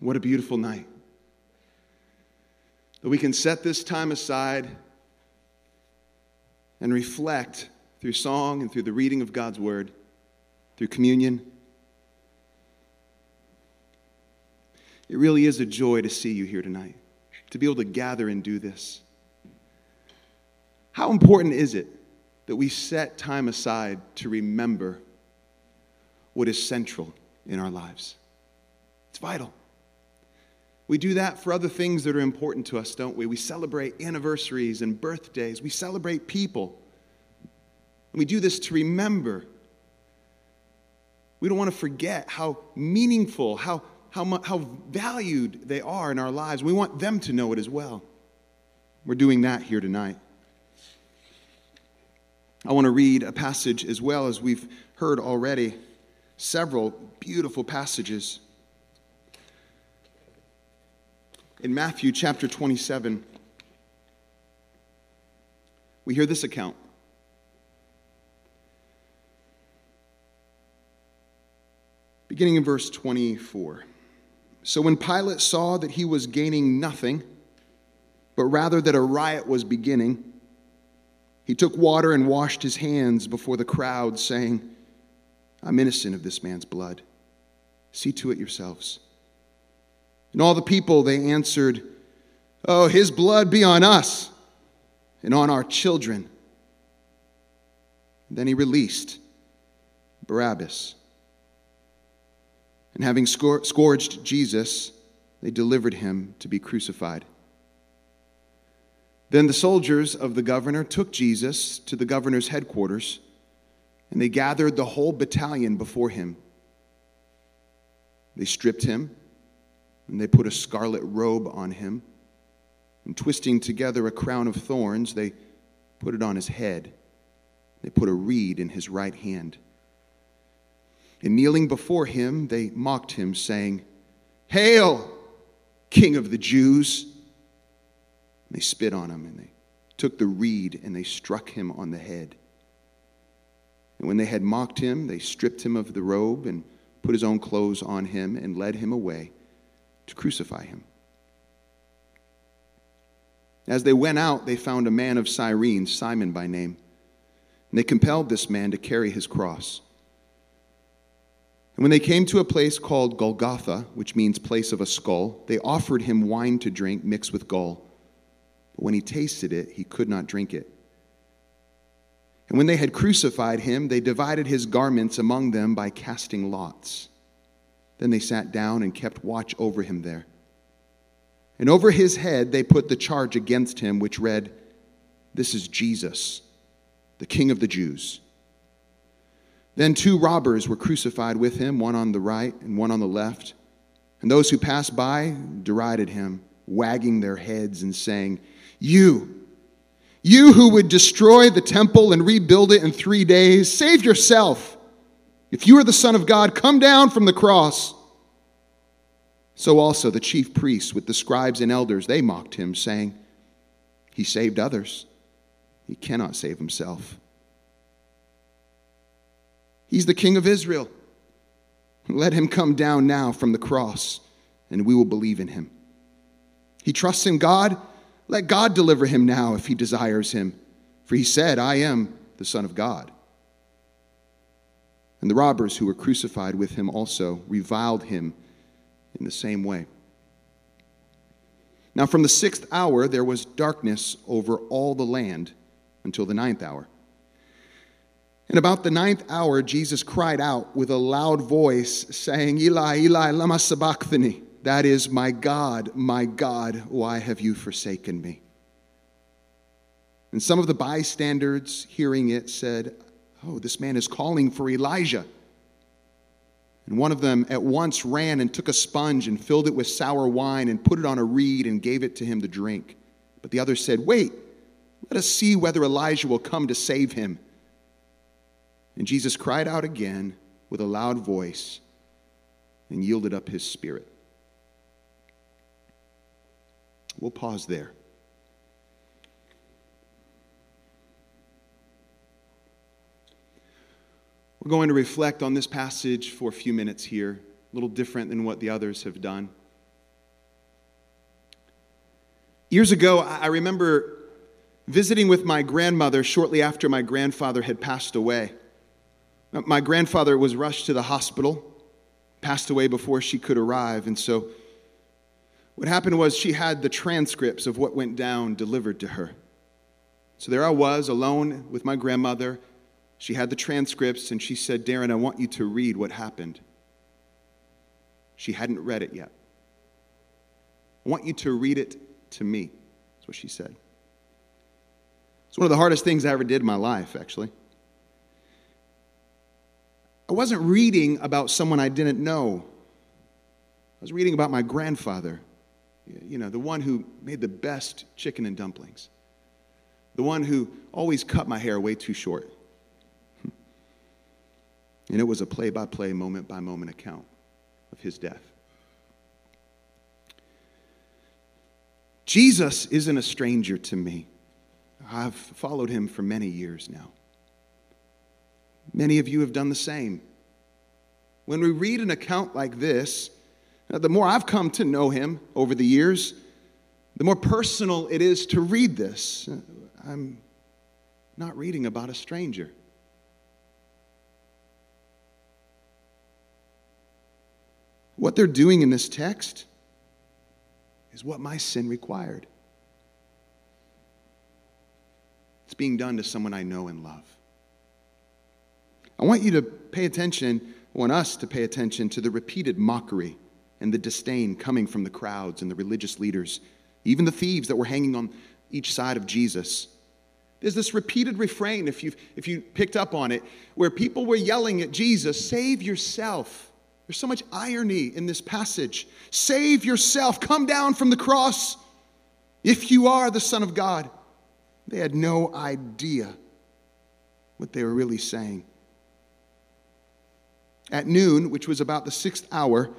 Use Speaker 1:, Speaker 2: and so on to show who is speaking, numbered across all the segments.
Speaker 1: What a beautiful night. That we can set this time aside and reflect through song and through the reading of God's word, through communion. It really is a joy to see you here tonight, to be able to gather and do this. How important is it that we set time aside to remember what is central in our lives? It's vital. We do that for other things that are important to us, don't we? We celebrate anniversaries and birthdays, we celebrate people. And we do this to remember. We don't want to forget how meaningful, how, how, how valued they are in our lives. We want them to know it as well. We're doing that here tonight. I want to read a passage as well as we've heard already several beautiful passages. In Matthew chapter 27, we hear this account. Beginning in verse 24. So when Pilate saw that he was gaining nothing, but rather that a riot was beginning, he took water and washed his hands before the crowd, saying, I'm innocent of this man's blood. See to it yourselves. And all the people, they answered, Oh, his blood be on us and on our children. And then he released Barabbas. And having scourged Jesus, they delivered him to be crucified. Then the soldiers of the governor took Jesus to the governor's headquarters, and they gathered the whole battalion before him. They stripped him, and they put a scarlet robe on him, and twisting together a crown of thorns, they put it on his head. They put a reed in his right hand. And kneeling before him, they mocked him, saying, Hail, King of the Jews! And they spit on him and they took the reed and they struck him on the head. And when they had mocked him, they stripped him of the robe and put his own clothes on him and led him away to crucify him. As they went out, they found a man of Cyrene, Simon by name, and they compelled this man to carry his cross. And when they came to a place called Golgotha, which means place of a skull, they offered him wine to drink mixed with gall. But when he tasted it, he could not drink it. And when they had crucified him, they divided his garments among them by casting lots. Then they sat down and kept watch over him there. And over his head they put the charge against him, which read, This is Jesus, the King of the Jews. Then two robbers were crucified with him, one on the right and one on the left. And those who passed by derided him, wagging their heads and saying, you, you who would destroy the temple and rebuild it in three days, save yourself. If you are the Son of God, come down from the cross. So also the chief priests with the scribes and elders, they mocked him, saying, He saved others. He cannot save himself. He's the King of Israel. Let him come down now from the cross, and we will believe in him. He trusts in God let God deliver him now if he desires him, for he said, I am the Son of God. And the robbers who were crucified with him also reviled him in the same way. Now, from the sixth hour, there was darkness over all the land until the ninth hour. And about the ninth hour, Jesus cried out with a loud voice, saying, Eli, Eli, lama sabachthani that is, My God, my God, why have you forsaken me? And some of the bystanders hearing it said, Oh, this man is calling for Elijah. And one of them at once ran and took a sponge and filled it with sour wine and put it on a reed and gave it to him to drink. But the other said, Wait, let us see whether Elijah will come to save him. And Jesus cried out again with a loud voice and yielded up his spirit. We'll pause there. We're going to reflect on this passage for a few minutes here, a little different than what the others have done. Years ago, I remember visiting with my grandmother shortly after my grandfather had passed away. My grandfather was rushed to the hospital, passed away before she could arrive, and so what happened was she had the transcripts of what went down delivered to her. So there I was, alone with my grandmother. She had the transcripts, and she said, Darren, I want you to read what happened. She hadn't read it yet. I want you to read it to me. That's what she said. It's one of the hardest things I ever did in my life, actually. I wasn't reading about someone I didn't know. I was reading about my grandfather, you know, the one who made the best chicken and dumplings, the one who always cut my hair way too short. And it was a play by play, moment by moment account of his death. Jesus isn't a stranger to me. I've followed him for many years now. Many of you have done the same. When we read an account like this, uh, the more I've come to know him over the years, the more personal it is to read this. Uh, I'm not reading about a stranger. What they're doing in this text is what my sin required. It's being done to someone I know and love. I want you to pay attention, I want us to pay attention to the repeated mockery and the disdain coming from the crowds and the religious leaders, even the thieves that were hanging on each side of Jesus. There's this repeated refrain, if, you if you picked up on it, where people were yelling at Jesus, Save yourself. There's so much irony in this passage. Save yourself. Come down from the cross if you are the Son of God. They had no idea what they were really saying. At noon, which was about the sixth hour,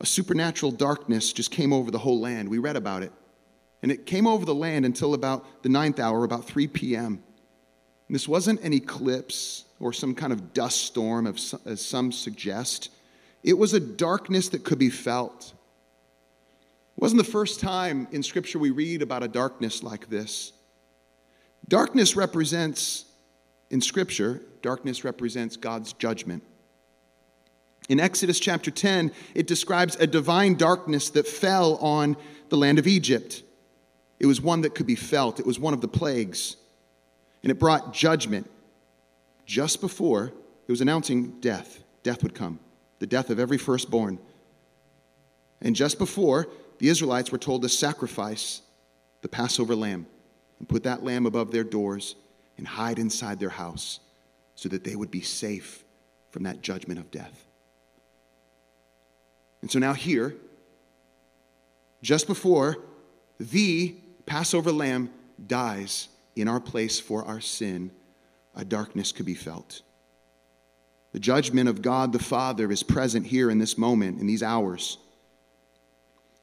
Speaker 1: a supernatural darkness just came over the whole land. We read about it. And it came over the land until about the ninth hour, about 3 p.m. And this wasn't an eclipse or some kind of dust storm, as some suggest. It was a darkness that could be felt. It wasn't the first time in Scripture we read about a darkness like this. Darkness represents, in Scripture, darkness represents God's judgment. In Exodus chapter 10, it describes a divine darkness that fell on the land of Egypt. It was one that could be felt, it was one of the plagues. And it brought judgment just before it was announcing death. Death would come the death of every firstborn. And just before, the Israelites were told to sacrifice the Passover lamb and put that lamb above their doors and hide inside their house so that they would be safe from that judgment of death. And so now, here, just before the Passover lamb dies in our place for our sin, a darkness could be felt. The judgment of God the Father is present here in this moment, in these hours.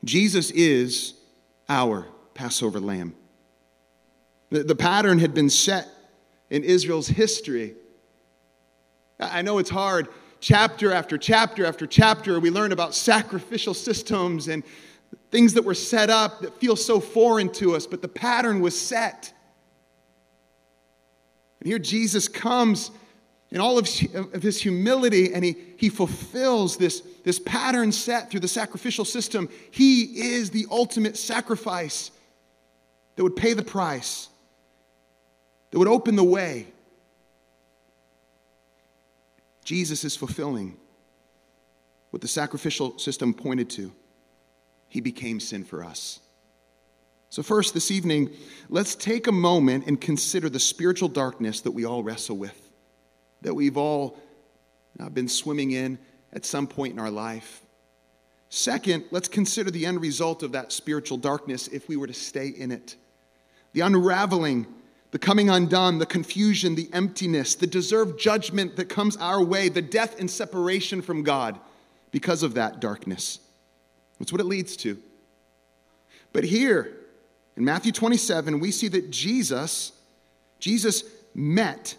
Speaker 1: Jesus is our Passover lamb. The, the pattern had been set in Israel's history. I know it's hard. Chapter after chapter after chapter, we learn about sacrificial systems and things that were set up that feel so foreign to us, but the pattern was set. And here Jesus comes in all of, of his humility, and he, he fulfills this, this pattern set through the sacrificial system. He is the ultimate sacrifice that would pay the price, that would open the way. Jesus is fulfilling what the sacrificial system pointed to. He became sin for us. So, first, this evening, let's take a moment and consider the spiritual darkness that we all wrestle with that we've all been swimming in at some point in our life. Second, let's consider the end result of that spiritual darkness if we were to stay in it. The unraveling, the coming undone, the confusion, the emptiness, the deserved judgment that comes our way, the death and separation from God because of that darkness. That's what it leads to. But here in Matthew 27, we see that Jesus, Jesus met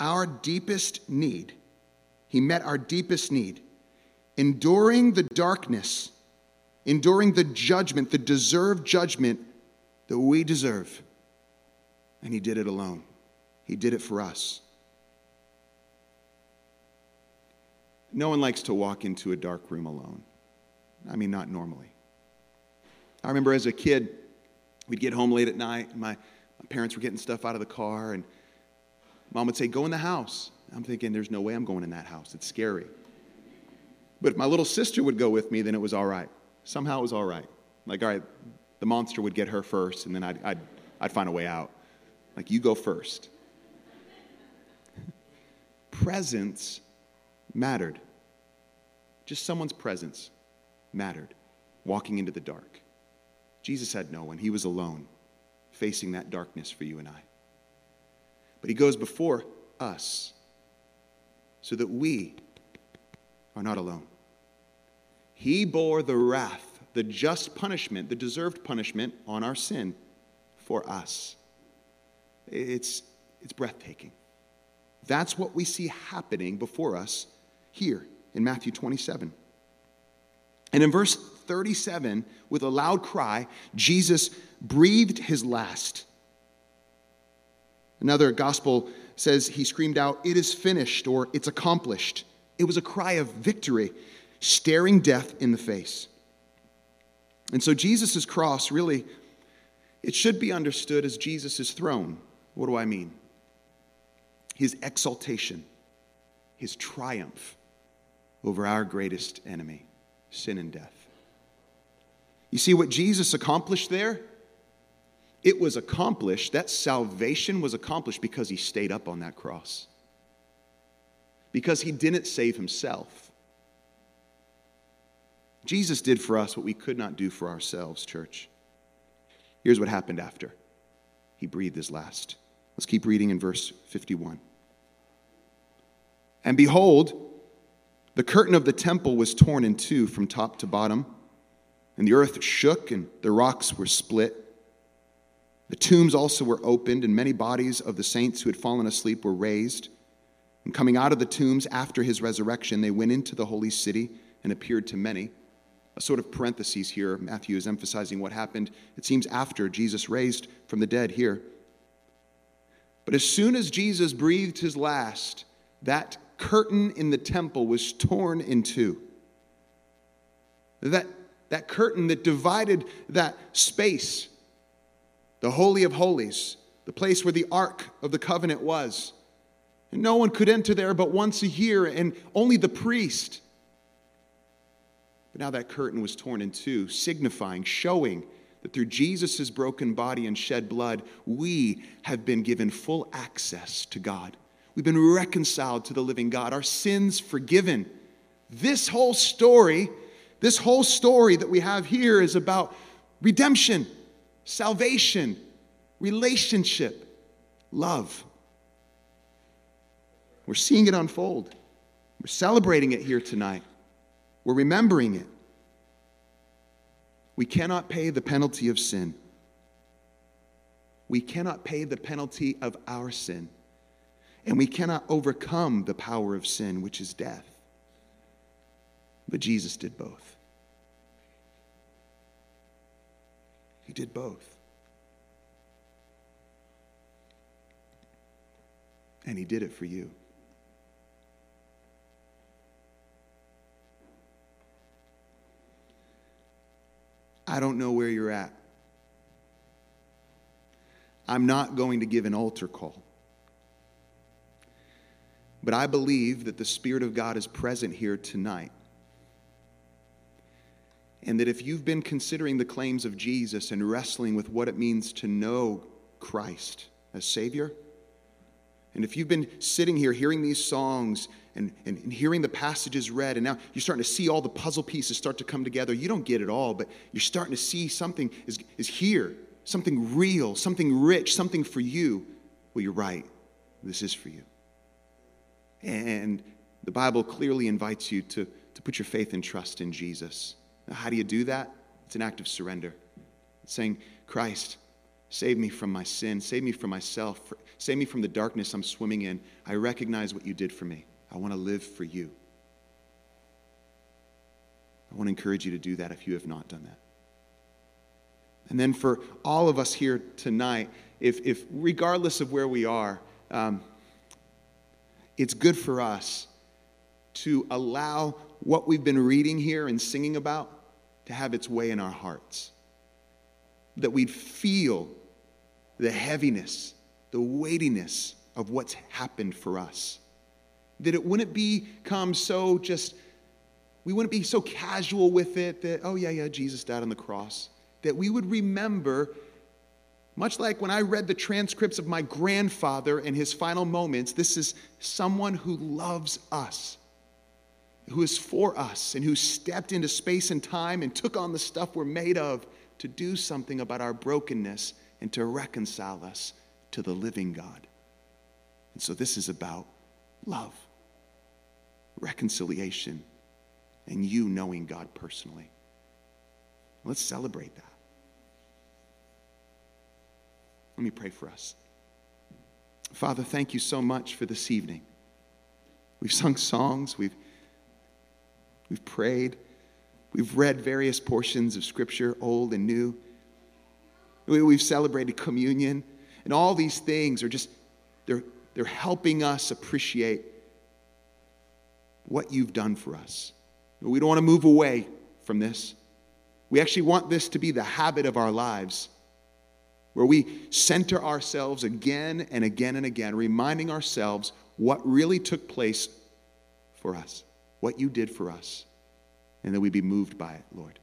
Speaker 1: our deepest need. He met our deepest need. Enduring the darkness, enduring the judgment, the deserved judgment that we deserve. And He did it alone, He did it for us. No one likes to walk into a dark room alone. I mean, not normally. I remember as a kid, we'd get home late at night, and my, my parents were getting stuff out of the car, and mom would say, Go in the house. I'm thinking, There's no way I'm going in that house. It's scary. But if my little sister would go with me, then it was all right. Somehow it was all right. Like, all right, the monster would get her first, and then I'd, I'd, I'd find a way out. Like, you go first. Presence mattered. Just someone's presence mattered, walking into the dark. Jesus had no one, he was alone, facing that darkness for you and I. But he goes before us so that we are not alone. He bore the wrath, the just punishment, the deserved punishment on our sin for us. It's, it's breathtaking. That's what we see happening before us here in Matthew 27. And in verse 37, with a loud cry, Jesus breathed his last. Another gospel says he screamed out, It is finished, or It's accomplished. It was a cry of victory, staring death in the face. And so Jesus' cross really, it should be understood as Jesus' throne. What do I mean? His exaltation, his triumph over our greatest enemy, sin and death. You see what Jesus accomplished there? It was accomplished, that salvation was accomplished because he stayed up on that cross. Because he didn't save himself. Jesus did for us what we could not do for ourselves, church. Here's what happened after he breathed his last. Let's keep reading in verse 51. And behold, the curtain of the temple was torn in two from top to bottom, and the earth shook, and the rocks were split. The tombs also were opened, and many bodies of the saints who had fallen asleep were raised. And coming out of the tombs after his resurrection, they went into the holy city and appeared to many. A sort of parenthesis here, Matthew is emphasizing what happened, it seems, after Jesus raised from the dead here. But as soon as Jesus breathed his last, that curtain in the temple was torn in two. That, that curtain that divided that space, the Holy of Holies, the place where the Ark of the Covenant was. And no one could enter there but once a year, and only the priest. But now that curtain was torn in two, signifying, showing that through Jesus' broken body and shed blood, we have been given full access to God. We've been reconciled to the living God, our sins forgiven. This whole story, this whole story that we have here is about redemption, salvation, relationship, love. We're seeing it unfold. We're celebrating it here tonight. We're remembering it. We cannot pay the penalty of sin. We cannot pay the penalty of our sin. And we cannot overcome the power of sin, which is death. But Jesus did both. Did both. And He did it for you. I don't know where you're at. I'm not going to give an altar call. But I believe that the Spirit of God is present here tonight. And that if you've been considering the claims of Jesus and wrestling with what it means to know Christ as Savior, and if you've been sitting here hearing these songs and, and, and, hearing the passages read, and now you're starting to see all the puzzle pieces start to come together, you don't get it all, but you're starting to see something is, is here, something real, something rich, something for you. Well, you're right. This is for you. And the Bible clearly invites you to, to put your faith and trust in Jesus. How do you do that? It's an act of surrender. It's saying, Christ, save me from my sin, save me from myself, save me from the darkness I'm swimming in. I recognize what you did for me. I want to live for you. I want to encourage you to do that if you have not done that. And then for all of us here tonight, if, if regardless of where we are, um, it's good for us to allow what we've been reading here and singing about to have its way in our hearts. That we'd feel the heaviness, the weightiness of what's happened for us. That it wouldn't become so just, we wouldn't be so casual with it that, oh, yeah, yeah, Jesus died on the cross. That we would remember, much like when I read the transcripts of my grandfather and his final moments, this is someone who loves us, who is for us, and who stepped into space and time and took on the stuff we're made of to do something about our brokenness and to reconcile us to the living God. And so this is about love, reconciliation, and you knowing God personally. Let's celebrate that. Let me pray for us. Father, thank you so much for this evening. We've sung songs, we've, we've prayed, we've read various portions of Scripture, old and new. We've celebrated communion, and all these things are just, they're, they're helping us appreciate what you've done for us. We don't want to move away from this. We actually want this to be the habit of our lives where we center ourselves again and again and again, reminding ourselves what really took place for us, what you did for us, and that we be moved by it, Lord.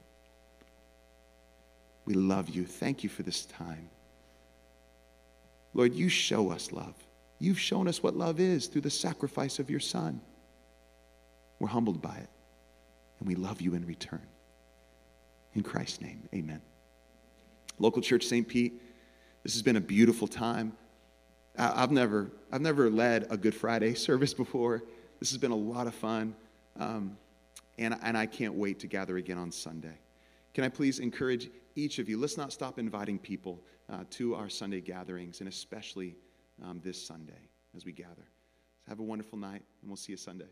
Speaker 1: We love you. Thank you for this time. Lord, you show us love. You've shown us what love is through the sacrifice of your Son. We're humbled by it, and we love you in return. In Christ's name, amen. Local Church St. Pete, this has been a beautiful time. I've never, I've never led a Good Friday service before. This has been a lot of fun, um, and, and I can't wait to gather again on Sunday. Can I please encourage each of you, let's not stop inviting people uh, to our Sunday gatherings, and especially um, this Sunday as we gather. So have a wonderful night, and we'll see you Sunday.